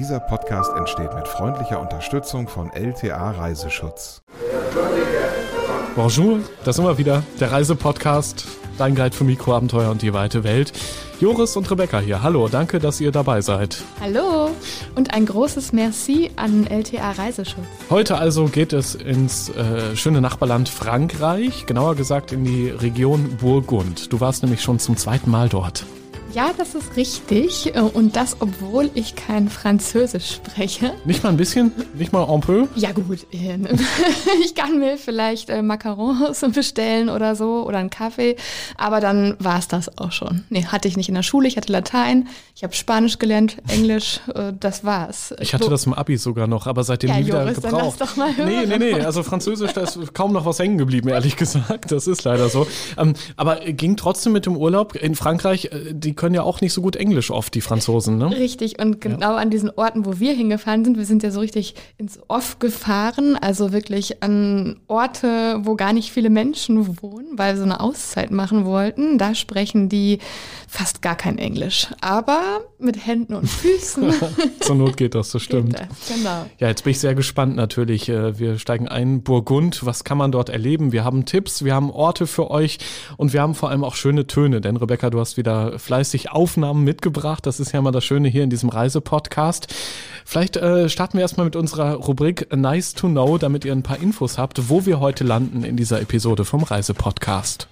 Dieser Podcast entsteht mit freundlicher Unterstützung von LTA Reiseschutz. Bonjour, da sind wir wieder, der Reisepodcast, dein Guide für Mikroabenteuer und die weite Welt. Joris und Rebecca hier, hallo, danke, dass ihr dabei seid. Hallo und ein großes Merci an LTA Reiseschutz. Heute also geht es ins äh, schöne Nachbarland Frankreich, genauer gesagt in die Region Burgund. Du warst nämlich schon zum zweiten Mal dort. Ja, das ist richtig. Äh, und das, obwohl ich kein Französisch spreche. Nicht mal ein bisschen? Nicht mal un peu? Ja, gut. Äh, ich kann mir vielleicht äh, Macarons bestellen oder so oder einen Kaffee. Aber dann war es das auch schon. Nee, hatte ich nicht in der Schule. Ich hatte Latein. Ich habe Spanisch gelernt, Englisch. Das war's. Ich hatte das im Abi sogar noch, aber seitdem ja, nie wieder Joris, gebraucht. Dann lass doch mal hören. Nee, nee, nee. Also Französisch, da ist kaum noch was hängen geblieben, ehrlich gesagt. Das ist leider so. Ähm, aber ging trotzdem mit dem Urlaub in Frankreich, die können ja auch nicht so gut Englisch oft, die Franzosen, ne? Richtig, und genau ja. an diesen Orten, wo wir hingefahren sind, wir sind ja so richtig ins Off gefahren, also wirklich an Orte, wo gar nicht viele Menschen wohnen, weil wir so eine Auszeit machen wollten. Da sprechen die fast gar kein Englisch, aber mit Händen und Füßen. Zur Not geht das, das stimmt. Das, genau. Ja, jetzt bin ich sehr gespannt natürlich. Äh, wir steigen ein. Burgund, was kann man dort erleben? Wir haben Tipps, wir haben Orte für euch und wir haben vor allem auch schöne Töne, denn Rebecca, du hast wieder fleißig auf Aufnahmen mitgebracht. Das ist ja mal das Schöne hier in diesem Reisepodcast. Vielleicht äh, starten wir erstmal mit unserer Rubrik Nice to Know, damit ihr ein paar Infos habt, wo wir heute landen in dieser Episode vom Reisepodcast.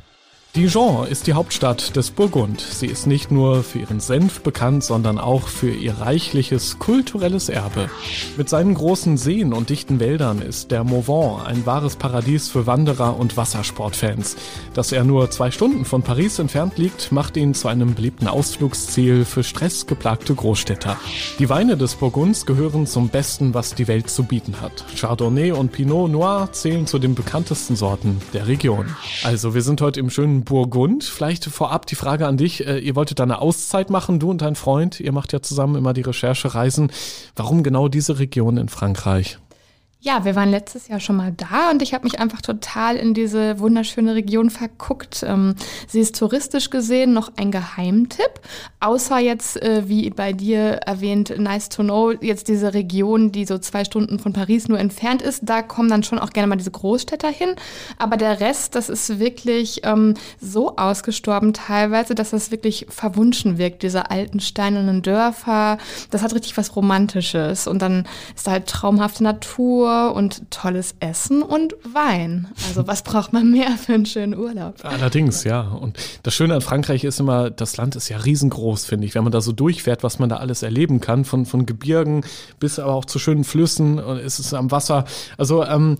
Dijon ist die Hauptstadt des Burgund. Sie ist nicht nur für ihren Senf bekannt, sondern auch für ihr reichliches kulturelles Erbe. Mit seinen großen Seen und dichten Wäldern ist der Mauvant ein wahres Paradies für Wanderer und Wassersportfans. Dass er nur zwei Stunden von Paris entfernt liegt, macht ihn zu einem beliebten Ausflugsziel für stressgeplagte Großstädter. Die Weine des Burgunds gehören zum Besten, was die Welt zu bieten hat. Chardonnay und Pinot Noir zählen zu den bekanntesten Sorten der Region. Also, wir sind heute im schönen Burgund. Vielleicht vorab die Frage an dich. Äh, ihr wolltet da eine Auszeit machen, du und dein Freund. Ihr macht ja zusammen immer die Recherchereisen. Warum genau diese Region in Frankreich? Ja, wir waren letztes Jahr schon mal da und ich habe mich einfach total in diese wunderschöne Region verguckt. Ähm, sie ist touristisch gesehen noch ein Geheimtipp, außer jetzt, äh, wie bei dir erwähnt, nice to know, jetzt diese Region, die so zwei Stunden von Paris nur entfernt ist, da kommen dann schon auch gerne mal diese Großstädter hin. Aber der Rest, das ist wirklich ähm, so ausgestorben teilweise, dass das wirklich verwunschen wirkt, diese alten steinernen Dörfer. Das hat richtig was Romantisches und dann ist da halt traumhafte Natur und tolles Essen und Wein. Also was braucht man mehr für einen schönen Urlaub? Allerdings, ja. Und das Schöne an Frankreich ist immer, das Land ist ja riesengroß, finde ich. Wenn man da so durchfährt, was man da alles erleben kann, von, von Gebirgen bis aber auch zu schönen Flüssen und es ist am Wasser. Also ähm,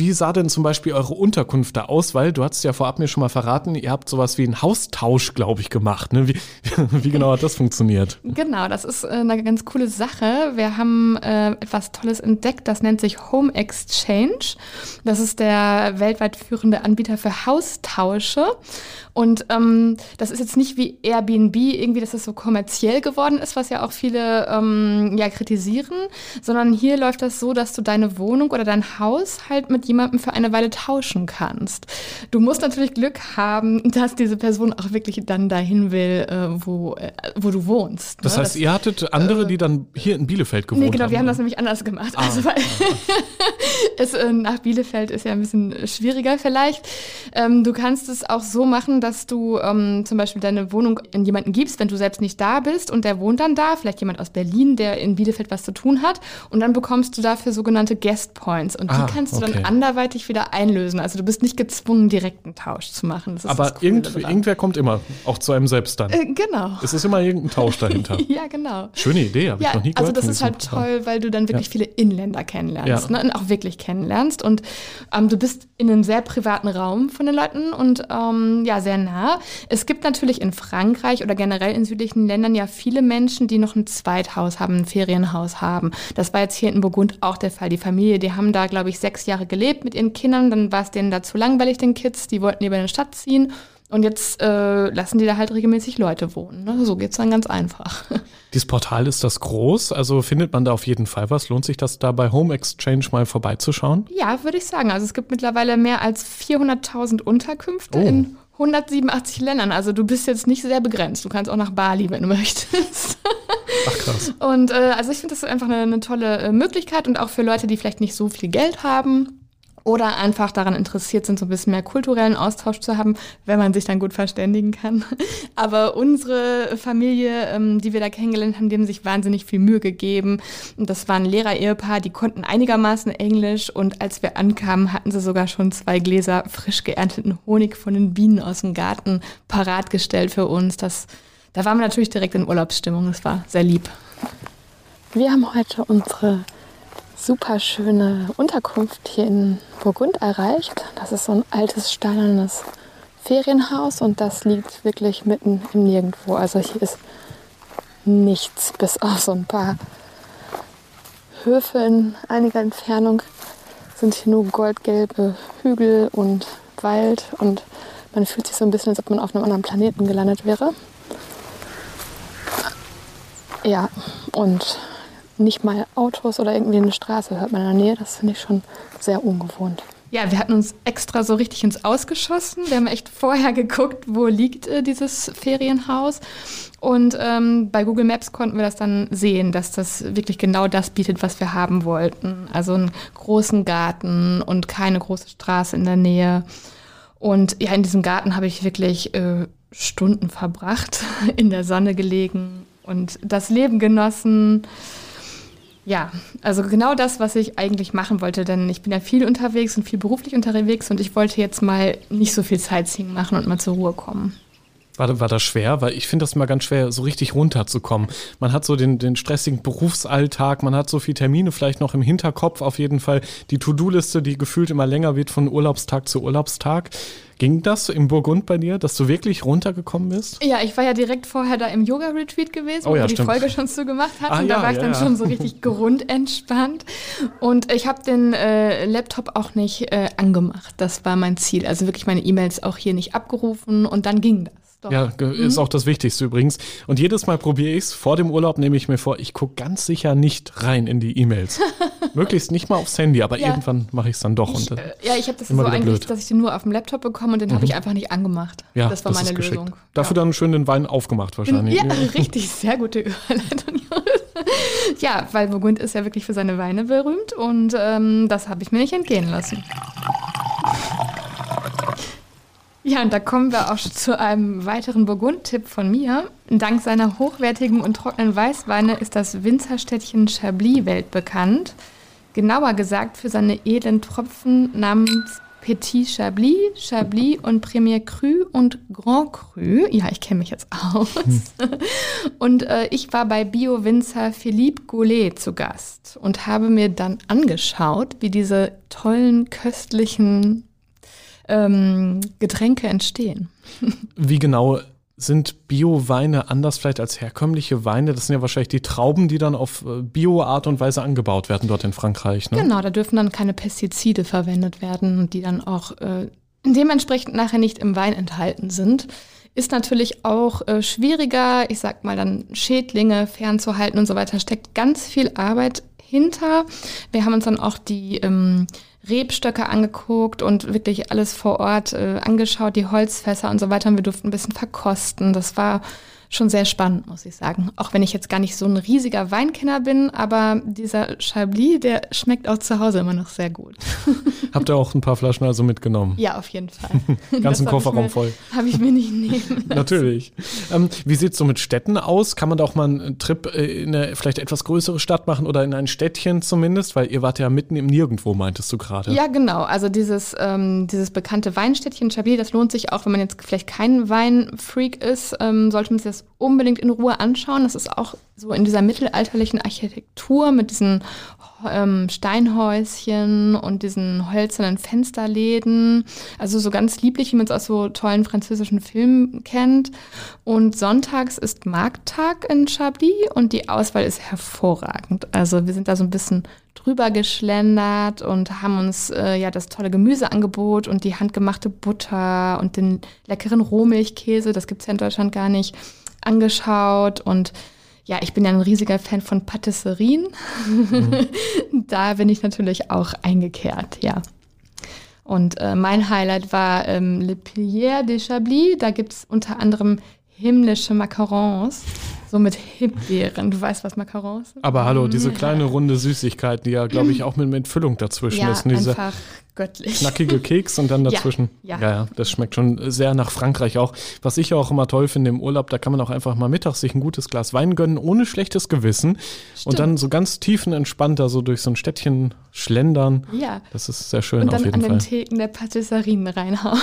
wie sah denn zum Beispiel eure Unterkunft da aus? Weil du hast ja vorab mir schon mal verraten, ihr habt sowas wie einen Haustausch, glaube ich, gemacht. Ne? Wie, wie, genau hat das funktioniert? Genau, das ist äh, eine ganz coole Sache. Wir haben äh, etwas Tolles entdeckt, das nennt sich Home Exchange. Das ist der weltweit führende Anbieter für Haustausche. Und ähm, das ist jetzt nicht wie Airbnb, irgendwie, dass es so kommerziell geworden ist, was ja auch viele ähm, ja, kritisieren, sondern hier läuft das so, dass du deine Wohnung oder dein Haus halt mit jemandem für eine Weile tauschen kannst. Du musst natürlich Glück haben, dass diese Person auch wirklich dann dahin will, äh, wo, äh, wo du wohnst. Das ne? heißt, das, ihr hattet andere, äh, die dann hier in Bielefeld gewohnt haben? Nee, genau, haben, wir haben das nämlich anders gemacht. Ah, also, weil es, äh, nach Bielefeld ist ja ein bisschen schwieriger vielleicht. Ähm, du kannst es auch so machen, dass du ähm, zum Beispiel deine Wohnung in jemanden gibst, wenn du selbst nicht da bist und der wohnt dann da, vielleicht jemand aus Berlin, der in Bielefeld was zu tun hat und dann bekommst du dafür sogenannte Guest Points und die ah, kannst du okay. dann anderweitig wieder einlösen. Also du bist nicht gezwungen, direkt einen Tausch zu machen. Aber irgend, irgendwer kommt immer, auch zu einem selbst dann. Äh, genau. Es ist immer irgendein Tausch dahinter. ja, genau. Schöne Idee, habe ja, ich noch nie also gehört. Also das ist halt toll, weil du dann wirklich ja. viele Inländer kennenlernst ja. ne? und auch wirklich kennenlernst und ähm, du bist in einem sehr privaten Raum von den Leuten und ähm, ja, sehr nah. Es gibt natürlich in Frankreich oder generell in südlichen Ländern ja viele Menschen, die noch ein Zweithaus haben, ein Ferienhaus haben. Das war jetzt hier in Burgund auch der Fall. Die Familie, die haben da, glaube ich, sechs Jahre gelebt mit ihren Kindern. Dann war es denen da zu langweilig, den Kids. Die wollten lieber in die Stadt ziehen. Und jetzt äh, lassen die da halt regelmäßig Leute wohnen. Ne? So es dann ganz einfach. Dieses Portal ist das groß? Also findet man da auf jeden Fall was? Lohnt sich das da bei Home Exchange mal vorbeizuschauen? Ja, würde ich sagen. Also es gibt mittlerweile mehr als 400.000 Unterkünfte oh. in 187 Ländern. Also du bist jetzt nicht sehr begrenzt. Du kannst auch nach Bali, wenn du möchtest. Ach krass. Und äh, also ich finde das einfach eine, eine tolle äh, Möglichkeit und auch für Leute, die vielleicht nicht so viel Geld haben oder einfach daran interessiert sind, so ein bisschen mehr kulturellen Austausch zu haben, wenn man sich dann gut verständigen kann. Aber unsere Familie, ähm, die wir da kennengelernt haben, die haben sich wahnsinnig viel Mühe gegeben. Und das war ein Lehrer-Ehepaar, die konnten einigermaßen Englisch und als wir ankamen, hatten sie sogar schon zwei Gläser frisch geernteten Honig von den Bienen aus dem Garten parat gestellt für uns. Das, da waren wir natürlich direkt in Urlaubsstimmung. Das war sehr lieb. Wir haben heute unsere super schöne Unterkunft hier in Burgund erreicht. Das ist so ein altes steinernes Ferienhaus und das liegt wirklich mitten im Nirgendwo. Also hier ist nichts, bis auf so ein paar Höfe in einiger Entfernung sind hier nur goldgelbe Hügel und Wald und man fühlt sich so ein bisschen, als ob man auf einem anderen Planeten gelandet wäre. Ja, und nicht mal Autos oder irgendwie eine Straße hört man in der Nähe. Das finde ich schon sehr ungewohnt. Ja, wir hatten uns extra so richtig ins Ausgeschossen. Wir haben echt vorher geguckt, wo liegt äh, dieses Ferienhaus. Und ähm, bei Google Maps konnten wir das dann sehen, dass das wirklich genau das bietet, was wir haben wollten. Also einen großen Garten und keine große Straße in der Nähe. Und ja, in diesem Garten habe ich wirklich äh, Stunden verbracht, in der Sonne gelegen und das Leben genossen. Ja, also genau das, was ich eigentlich machen wollte, denn ich bin ja viel unterwegs und viel beruflich unterwegs und ich wollte jetzt mal nicht so viel Sightseeing machen und mal zur Ruhe kommen. War, war das schwer? Weil ich finde das immer ganz schwer, so richtig runterzukommen. Man hat so den, den stressigen Berufsalltag, man hat so viele Termine vielleicht noch im Hinterkopf, auf jeden Fall die To-Do-Liste, die gefühlt immer länger wird von Urlaubstag zu Urlaubstag. Ging das im Burgund bei dir, dass du wirklich runtergekommen bist? Ja, ich war ja direkt vorher da im Yoga-Retreat gewesen, oh, ja, wo wir die Folge schon zu gemacht hatten. Ah, ja, da war ich ja, dann schon so richtig grundentspannt. Und ich habe den äh, Laptop auch nicht äh, angemacht. Das war mein Ziel. Also wirklich meine E-Mails auch hier nicht abgerufen und dann ging das. Doch. Ja, ist mhm. auch das Wichtigste übrigens. Und jedes Mal probiere ich es. Vor dem Urlaub nehme ich mir vor, ich gucke ganz sicher nicht rein in die E-Mails. Möglichst nicht mal aufs Handy, aber ja. irgendwann mache ich es dann doch. Ich, und, äh, ja, ich habe das so eigentlich, dass ich den nur auf dem Laptop bekomme und den mhm. habe ich einfach nicht angemacht. Ja, das war das meine Lösung. Dafür ja. dann schön den Wein aufgemacht wahrscheinlich. Ja, richtig, sehr gute Überleitung. ja, weil Burgund ist ja wirklich für seine Weine berühmt und ähm, das habe ich mir nicht entgehen lassen. Ja, und da kommen wir auch schon zu einem weiteren Burgund-Tipp von mir. Dank seiner hochwertigen und trockenen Weißweine ist das Winzerstädtchen Chablis weltbekannt. Genauer gesagt für seine edlen Tropfen namens Petit Chablis, Chablis und Premier Cru und Grand Cru. Ja, ich kenne mich jetzt aus. Hm. Und äh, ich war bei Bio-Winzer Philippe Goulet zu Gast und habe mir dann angeschaut, wie diese tollen, köstlichen ähm, Getränke entstehen. Wie genau sind Bio-Weine anders vielleicht als herkömmliche Weine? Das sind ja wahrscheinlich die Trauben, die dann auf äh, Bio-Art und Weise angebaut werden dort in Frankreich. Ne? Genau, da dürfen dann keine Pestizide verwendet werden, die dann auch äh, dementsprechend nachher nicht im Wein enthalten sind. Ist natürlich auch äh, schwieriger, ich sag mal dann Schädlinge fernzuhalten und so weiter. Steckt ganz viel Arbeit hinter. Wir haben uns dann auch die ähm, Rebstöcke angeguckt und wirklich alles vor Ort äh, angeschaut, die Holzfässer und so weiter. Und wir durften ein bisschen verkosten. Das war schon sehr spannend, muss ich sagen. Auch wenn ich jetzt gar nicht so ein riesiger Weinkenner bin, aber dieser Chablis, der schmeckt auch zu Hause immer noch sehr gut. Habt ihr auch ein paar Flaschen also mitgenommen? Ja, auf jeden Fall. Ganzen Kofferraum mir, voll. Habe ich mir nicht nehmen. Natürlich. Ähm, wie sieht es so mit Städten aus? Kann man da auch mal einen Trip äh, in eine vielleicht etwas größere Stadt machen oder in ein Städtchen zumindest? Weil ihr wart ja mitten im Nirgendwo, meintest du gerade. Ja, genau. Also dieses, ähm, dieses bekannte Weinstädtchen Chablis, das lohnt sich auch, wenn man jetzt vielleicht kein Weinfreak ist, ähm, sollte man sich das unbedingt in Ruhe anschauen. Das ist auch so in dieser mittelalterlichen Architektur mit diesen ähm, Steinhäuschen und diesen hölzernen Fensterläden. Also so ganz lieblich, wie man es aus so tollen französischen Filmen kennt. Und sonntags ist Markttag in Chablis und die Auswahl ist hervorragend. Also wir sind da so ein bisschen drüber geschlendert und haben uns äh, ja das tolle Gemüseangebot und die handgemachte Butter und den leckeren Rohmilchkäse, das gibt es ja in Deutschland gar nicht, angeschaut und ja, ich bin ja ein riesiger Fan von Patisserien. Mhm. da bin ich natürlich auch eingekehrt, ja. Und äh, mein Highlight war ähm, Le Pilier de Chablis. Da gibt es unter anderem himmlische Macarons. So mit Himbeeren. Du weißt, was Macarons sind? Aber hallo, diese kleine runde Süßigkeit, die ja, glaube ich, auch mit, mit Füllung dazwischen ja, ist. Und diese einfach göttlich. knackige Keks und dann dazwischen. ja. ja, ja, das schmeckt schon sehr nach Frankreich auch. Was ich auch immer toll finde im Urlaub, da kann man auch einfach mal mittags sich ein gutes Glas Wein gönnen, ohne schlechtes Gewissen. Und dann so ganz tiefenentspannt da so durch so ein Städtchen schlendern. Ja. Das ist sehr schön Und auf dann jeden an Fall. den Theken der Patisserien reinhauen.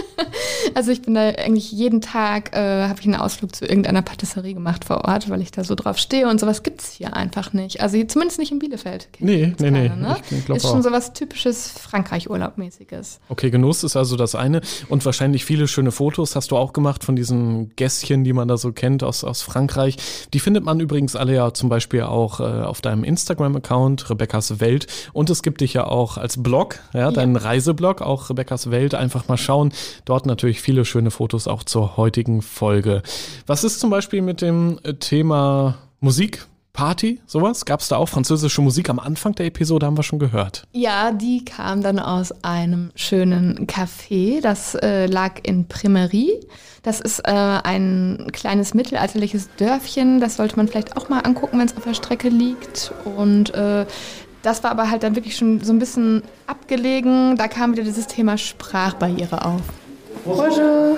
also ich bin da eigentlich jeden Tag, äh, habe ich einen Ausflug zu irgendeiner Patisserie gemacht vor Ort, weil ich da so drauf stehe und sowas gibt's hier einfach nicht. Also zumindest nicht in Bielefeld. Nee, nee, nee. Keine, ne? Ich glaub Ist schon auch. so was typisches Frankreich-Urlaubmäßiges. Okay, Genuss ist also das eine. Und wahrscheinlich viele schöne Fotos hast du auch gemacht von diesen Gässchen, die man da so kennt aus, aus Frankreich. Die findet man übrigens alle ja zum Beispiel auch äh, auf deinem Instagram-Account, Rebecca's Welt. Und es gibt dich ja auch als Blog, ja, deinen Reiseblog, auch Rebecca's Welt. Einfach mal schauen. Dort natürlich viele schöne Fotos auch zur heutigen Folge. Was ist zum Beispiel mit dem äh, Thema Musik? Party, sowas? Gab es da auch französische Musik am Anfang der Episode, haben wir schon gehört. Ja, die kam dann aus einem schönen Café. Das äh, lag in Primerie. Das ist äh, ein kleines mittelalterliches Dörfchen. Das sollte man vielleicht auch mal angucken, wenn es auf der Strecke liegt. Und äh, das war aber halt dann wirklich schon so ein bisschen abgelegen. Da kam wieder dieses Thema Sprachbarriere auf. Bonjour.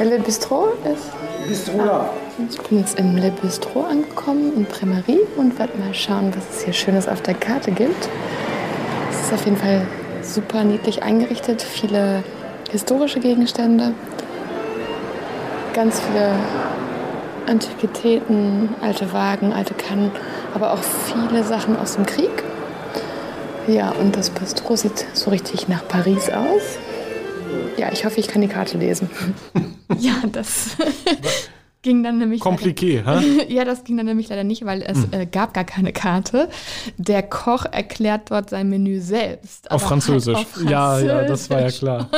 Le Bistro ist Bistro là. ich bin jetzt im Le Bistro angekommen in Primerie und werde mal schauen, was es hier Schönes auf der Karte gibt. Es ist auf jeden Fall super niedlich eingerichtet, viele historische Gegenstände, ganz viele Antiquitäten, alte Wagen, alte Kannen, aber auch viele Sachen aus dem Krieg. Ja, und das Bistro sieht so richtig nach Paris aus. Ja, ich hoffe, ich kann die Karte lesen. ja, das ging dann nämlich. leider- Kompliqué, hä? ja, das ging dann nämlich leider nicht, weil es äh, gab gar keine Karte. Der Koch erklärt dort sein Menü selbst. Auf Französisch. Halt auf Ja, ja, das war ja Französisch. klar.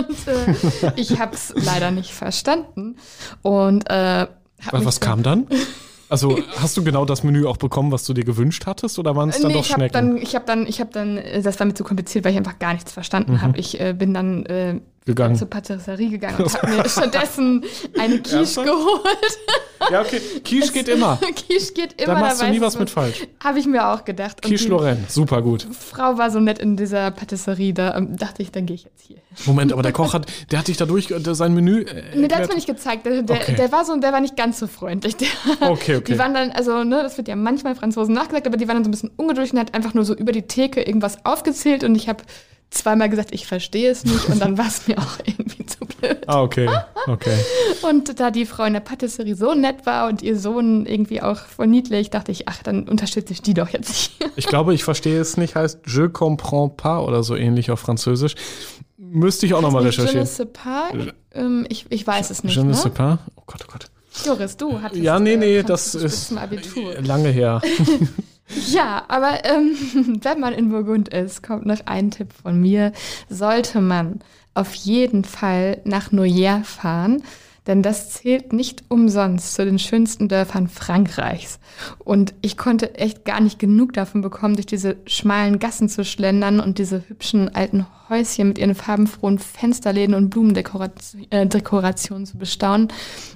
Und äh, ich habe es leider nicht verstanden. Und äh, hab Was, was kam dann? Also hast du genau das Menü auch bekommen, was du dir gewünscht hattest, oder waren es dann nee, doch ich habe Schnecken? dann, ich habe dann, ich habe dann, äh, das war mir zu kompliziert, weil ich einfach gar nichts verstanden habe. Ich äh, bin dann äh, Gegangen. zur Patisserie gegangen und habe mir stattdessen eine Quiche geholt. ja, okay. Quiche geht immer. Quiche geht immer. Da machst du nie ich was mit falsch. Habe ich mir auch gedacht. Quiche Lorraine, super gut. Frau war so nett in dieser Patisserie, da ähm, dachte ich, dann gehe ich jetzt hier. Moment, aber der Koch hat, der hat dich dadurch äh, sein Menü. Äh, Nee, der hat erklärt. mir nicht gezeigt. Der, der, Okay. der war so, der war nicht ganz so freundlich. Der, Okay, okay. Die waren dann, also, ne, das wird ja manchmal Franzosen nachgesagt, aber die waren dann so ein bisschen ungeduldig und hat einfach nur so über die Theke irgendwas aufgezählt und ich habe zweimal gesagt, ich verstehe es nicht und dann war es mir auch irgendwie zu blöd. Ah, okay, okay. Und da die Frau in der Patisserie so nett war und ihr Sohn irgendwie auch voll niedlich, dachte ich, ach, dann unterstütze ich die doch jetzt hier. Ich glaube, ich verstehe es nicht, heißt Je comprends pas oder so ähnlich auf Französisch. Müsste ich auch nochmal Je recherchieren. ne sais pas, ähm, ich, ich weiß es nicht. Je ne Ne? sais pas. Oh Gott, oh Gott. Joris, du hattest Ja, nee, äh, nee, das ist lange her. Ja, aber ähm, wenn man in Burgund ist, kommt noch ein Tipp von mir. Sollte man auf jeden Fall nach Noyer fahren, denn das zählt nicht umsonst zu den schönsten Dörfern Frankreichs. Und ich konnte echt gar nicht genug davon bekommen, durch diese schmalen Gassen zu schlendern und diese hübschen alten Häuschen mit ihren farbenfrohen Fensterläden und Blumendekorationen äh, zu bestaunen.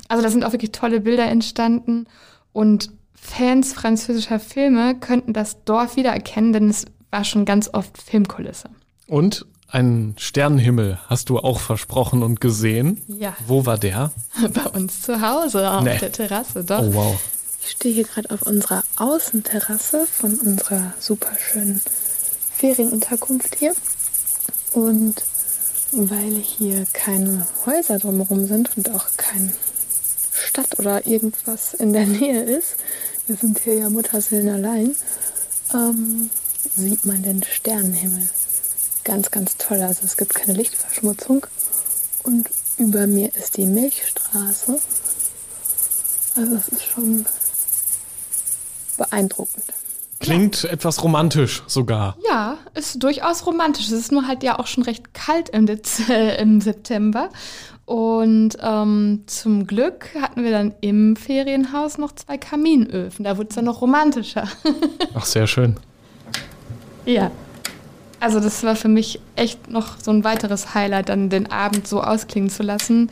Also da sind auch wirklich tolle Bilder entstanden und Fans französischer Filme könnten das Dorf wiedererkennen, denn es war schon ganz oft Filmkulisse. Und einen Sternenhimmel hast du auch versprochen und gesehen. Ja. Wo war der? Bei uns zu Hause auf Nee. der Terrasse, doch. Oh, wow. Ich stehe hier gerade auf unserer Außenterrasse von unserer super schönen Ferienunterkunft hier. Und weil hier keine Häuser drumherum sind und auch keine Stadt oder irgendwas in der Nähe ist, wir sind hier ja Mutterseelen allein, ähm, sieht man den Sternenhimmel. Ganz, ganz toll. Also es gibt keine Lichtverschmutzung. Und über mir ist die Milchstraße. Also es ist schon beeindruckend. Klingt etwas romantisch sogar. Ja, ist durchaus romantisch. Es ist nur halt ja auch schon recht kalt im, Dez äh, im September. Und ähm, zum Glück hatten wir dann im Ferienhaus noch zwei Kaminöfen. Da wurde es dann noch romantischer. Ach, sehr schön. ja. Also das war für mich echt noch so ein weiteres Highlight, dann den Abend so ausklingen zu lassen.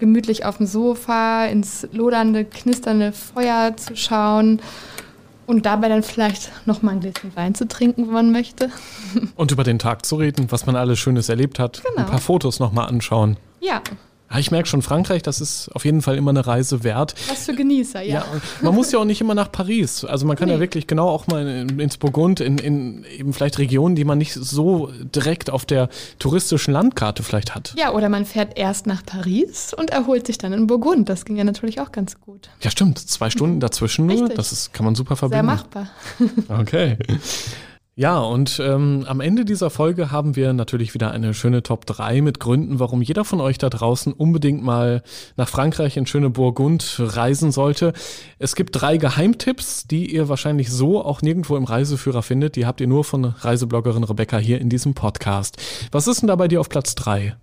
gemütlich auf dem Sofa ins lodernde, knisternde Feuer zu schauen und dabei dann vielleicht noch mal ein Gläschen Wein zu trinken, wenn man möchte. Und über den Tag zu reden, was man alles Schönes erlebt hat. Genau. Ein paar Fotos noch mal anschauen. Ja, Ja, ich merke schon, Frankreich, das ist auf jeden Fall immer eine Reise wert. was für Genießer, ja. Ja, man muss ja auch nicht immer nach Paris. Also man kann ja Nee. wirklich genau auch mal in, ins Burgund, in, in eben vielleicht Regionen, die man nicht so direkt auf der touristischen Landkarte vielleicht hat. Ja, oder man fährt erst nach Paris und erholt sich dann in Burgund. Das ging ja natürlich auch ganz gut. Ja, stimmt. Zwei Stunden dazwischen nur. Richtig. Das ist, kann man super Sehr verbinden. machbar. Okay. Ja, und ähm, am Ende dieser Folge haben wir natürlich wieder eine schöne Top 3 mit Gründen, warum jeder von euch da draußen unbedingt mal nach Frankreich in schöne Burgund reisen sollte. Es gibt drei Geheimtipps, die ihr wahrscheinlich so auch nirgendwo im Reiseführer findet. Die habt ihr nur von Reisebloggerin Rebecca hier in diesem Podcast. Was ist denn da bei dir auf Platz 3?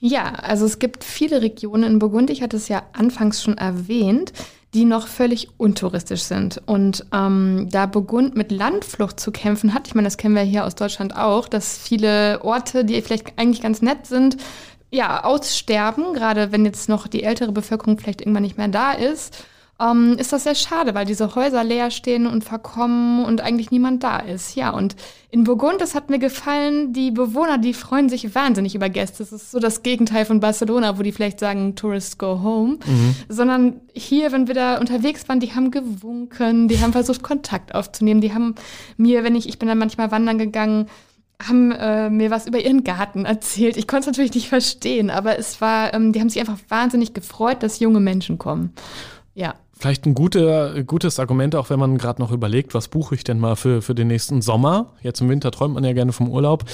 Ja, also es gibt viele Regionen in Burgund, ich hatte es ja anfangs schon erwähnt, die noch völlig untouristisch sind. Und ähm, da Burgund mit Landflucht zu kämpfen hat, ich meine, das kennen wir hier aus Deutschland auch, dass viele Orte, die vielleicht eigentlich ganz nett sind, ja, aussterben, gerade wenn jetzt noch die ältere Bevölkerung vielleicht irgendwann nicht mehr da ist, ähm, ist das sehr schade, weil diese Häuser leer stehen und verkommen und eigentlich niemand da ist. Ja, und in Burgund, das hat mir gefallen, die Bewohner, die freuen sich wahnsinnig über Gäste. Das ist so das Gegenteil von Barcelona, wo die vielleicht sagen, Tourists go home. Sondern hier, wenn wir da unterwegs waren, die haben gewunken, die haben versucht, Kontakt aufzunehmen. Die haben mir, wenn ich, ich bin dann manchmal wandern gegangen, haben äh, mir was über ihren Garten erzählt. Ich konnte es natürlich nicht verstehen, aber es war, ähm, die haben sich einfach wahnsinnig gefreut, dass junge Menschen kommen. Ja. Vielleicht ein guter, gutes Argument, auch wenn man gerade noch überlegt, was buche ich denn mal für, für den nächsten Sommer? Jetzt im Winter träumt man ja gerne vom Urlaub.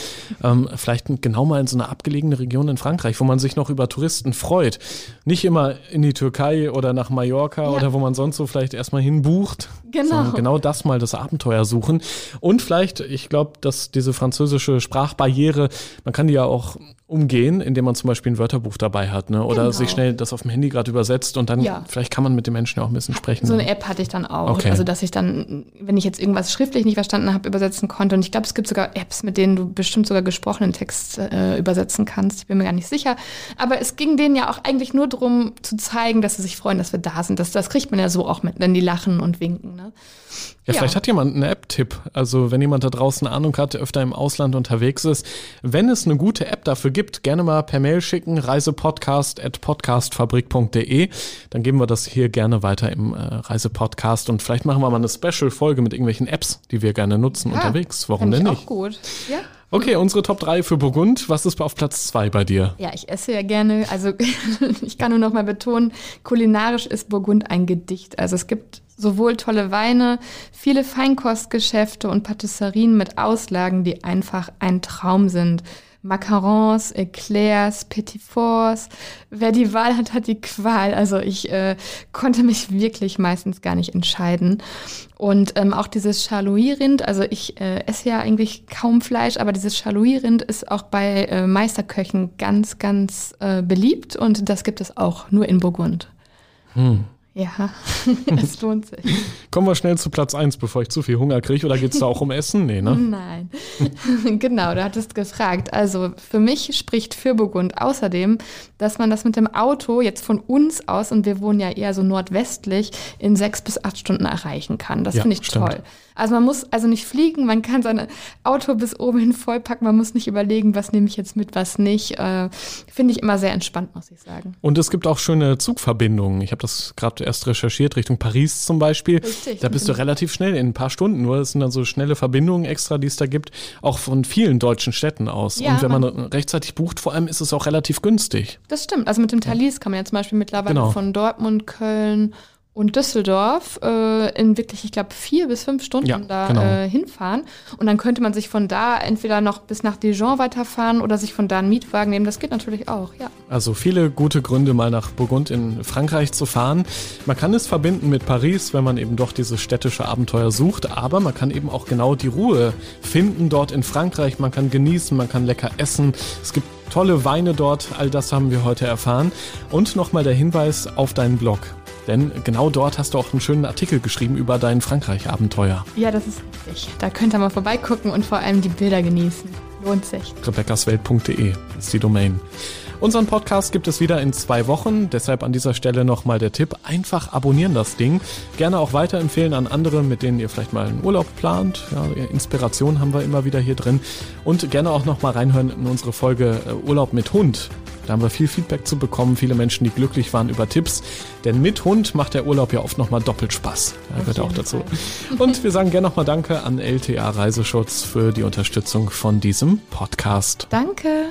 Ähm, vielleicht genau mal in so eine abgelegene Region in Frankreich, wo man sich noch über Touristen freut. Nicht immer in die Türkei oder nach Mallorca Ja. oder wo man sonst so vielleicht erstmal hinbucht. Genau. Sondern genau das mal, das Abenteuer suchen. Und vielleicht, ich glaube, dass diese französische Sprachbarriere, man kann die ja auch umgehen, indem man zum Beispiel ein Wörterbuch dabei hat, ne? Oder Genau. sich schnell das auf dem Handy gerade übersetzt und dann Ja. vielleicht kann man mit den Menschen ja auch ein bisschen sprechen. So ne? eine App hatte ich dann auch. Okay. Also, dass ich dann, wenn ich jetzt irgendwas schriftlich nicht verstanden habe, übersetzen konnte. Und ich glaube, es gibt sogar Apps, mit denen du bestimmt sogar gesprochenen Text äh, übersetzen kannst. Ich bin mir gar nicht sicher. Aber es ging denen ja auch eigentlich nur darum, zu zeigen, dass sie sich freuen, dass wir da sind. Das, das kriegt man ja so auch mit, wenn die lachen und winken. Ne? Ja, Ja. vielleicht hat jemand einen App-Tipp. Also wenn jemand da draußen Ahnung hat, der öfter im Ausland unterwegs ist. Wenn es eine gute App dafür gibt, gerne mal per Mail schicken, reisepodcast.podcastfabrik.de. Dann geben wir das hier gerne weiter im äh, Reisepodcast und vielleicht machen wir mal eine Special-Folge mit irgendwelchen Apps, die wir gerne nutzen Ja, unterwegs. Warum denn ich nicht? auch gut. Ja. Okay, unsere Top 3 für Burgund. Was ist auf Platz 2 bei dir? Ja, ich esse ja gerne. Also ich kann nur noch mal betonen, kulinarisch ist Burgund ein Gedicht. Also es gibt sowohl tolle Weine, viele Feinkostgeschäfte und Patisserien mit Auslagen, die einfach ein Traum sind. Macarons, Eclairs, Petit Fours. Wer die Wahl hat, hat die Qual. Also ich äh, konnte mich wirklich meistens gar nicht entscheiden. Und ähm, auch dieses Charlouis-Rind, also ich äh, esse ja eigentlich kaum Fleisch, aber dieses Charlouis-Rind ist auch bei äh, Meisterköchen ganz, ganz äh, beliebt und das gibt es auch nur in Burgund. Hm. Ja, es lohnt sich. Kommen wir schnell zu Platz 1, bevor ich zu viel Hunger kriege. Oder geht es da auch um Essen? Nee, ne? Nein. genau, du hattest gefragt. Also für mich spricht für Burgund außerdem, dass man das mit dem Auto jetzt von uns aus, und wir wohnen ja eher so nordwestlich, in sechs bis acht Stunden erreichen kann. Das Ja, finde ich stimmt. toll. Also man muss also nicht fliegen, man kann sein Auto bis oben hin vollpacken, man muss nicht überlegen, was nehme ich jetzt mit, was nicht. Äh, finde ich immer sehr entspannt, muss ich sagen. Und es gibt auch schöne Zugverbindungen. Ich habe das gerade erst recherchiert, Richtung Paris zum Beispiel. Richtig. Da bist du relativ schnell in ein paar Stunden nur. Das sind dann so schnelle Verbindungen extra, die es da gibt, auch von vielen deutschen Städten aus. Ja, Und wenn man, man- rechtzeitig bucht, vor allem ist es auch relativ günstig. Das stimmt. Also mit dem Thalys kann man ja zum Beispiel mittlerweile Genau. von Dortmund, Köln und Düsseldorf äh, in wirklich, ich glaube, vier bis fünf Stunden Ja, da genau. äh, hinfahren. Und dann könnte man sich von da entweder noch bis nach Dijon weiterfahren oder sich von da einen Mietwagen nehmen. Das geht natürlich auch, ja. Also viele gute Gründe, mal nach Burgund in Frankreich zu fahren. Man kann es verbinden mit Paris, wenn man eben doch dieses städtische Abenteuer sucht, aber man kann eben auch genau die Ruhe finden dort in Frankreich. Man kann genießen, man kann lecker essen. Es gibt tolle Weine dort, all das haben wir heute erfahren. Und nochmal der Hinweis auf deinen Blog. Denn genau dort hast du auch einen schönen Artikel geschrieben über dein Frankreich-Abenteuer. Ja, das ist richtig. Da könnt ihr mal vorbeigucken und vor allem die Bilder genießen. Lohnt sich. rebeccaswelt.de ist die Domain. Unseren Podcast gibt es wieder in zwei Wochen. Deshalb an dieser Stelle nochmal der Tipp. Einfach abonnieren das Ding. Gerne auch weiterempfehlen an andere, mit denen ihr vielleicht mal einen Urlaub plant. Ja, Inspiration haben wir immer wieder hier drin. Und gerne auch nochmal reinhören in unsere Folge äh, Urlaub mit Hund. Da haben wir viel Feedback zu bekommen, viele Menschen, die glücklich waren über Tipps. Denn mit Hund macht der Urlaub ja oft nochmal doppelt Spaß. Da gehört auch dazu. Und wir sagen gerne nochmal Danke an LTA Reiseschutz für die Unterstützung von diesem Podcast. Danke.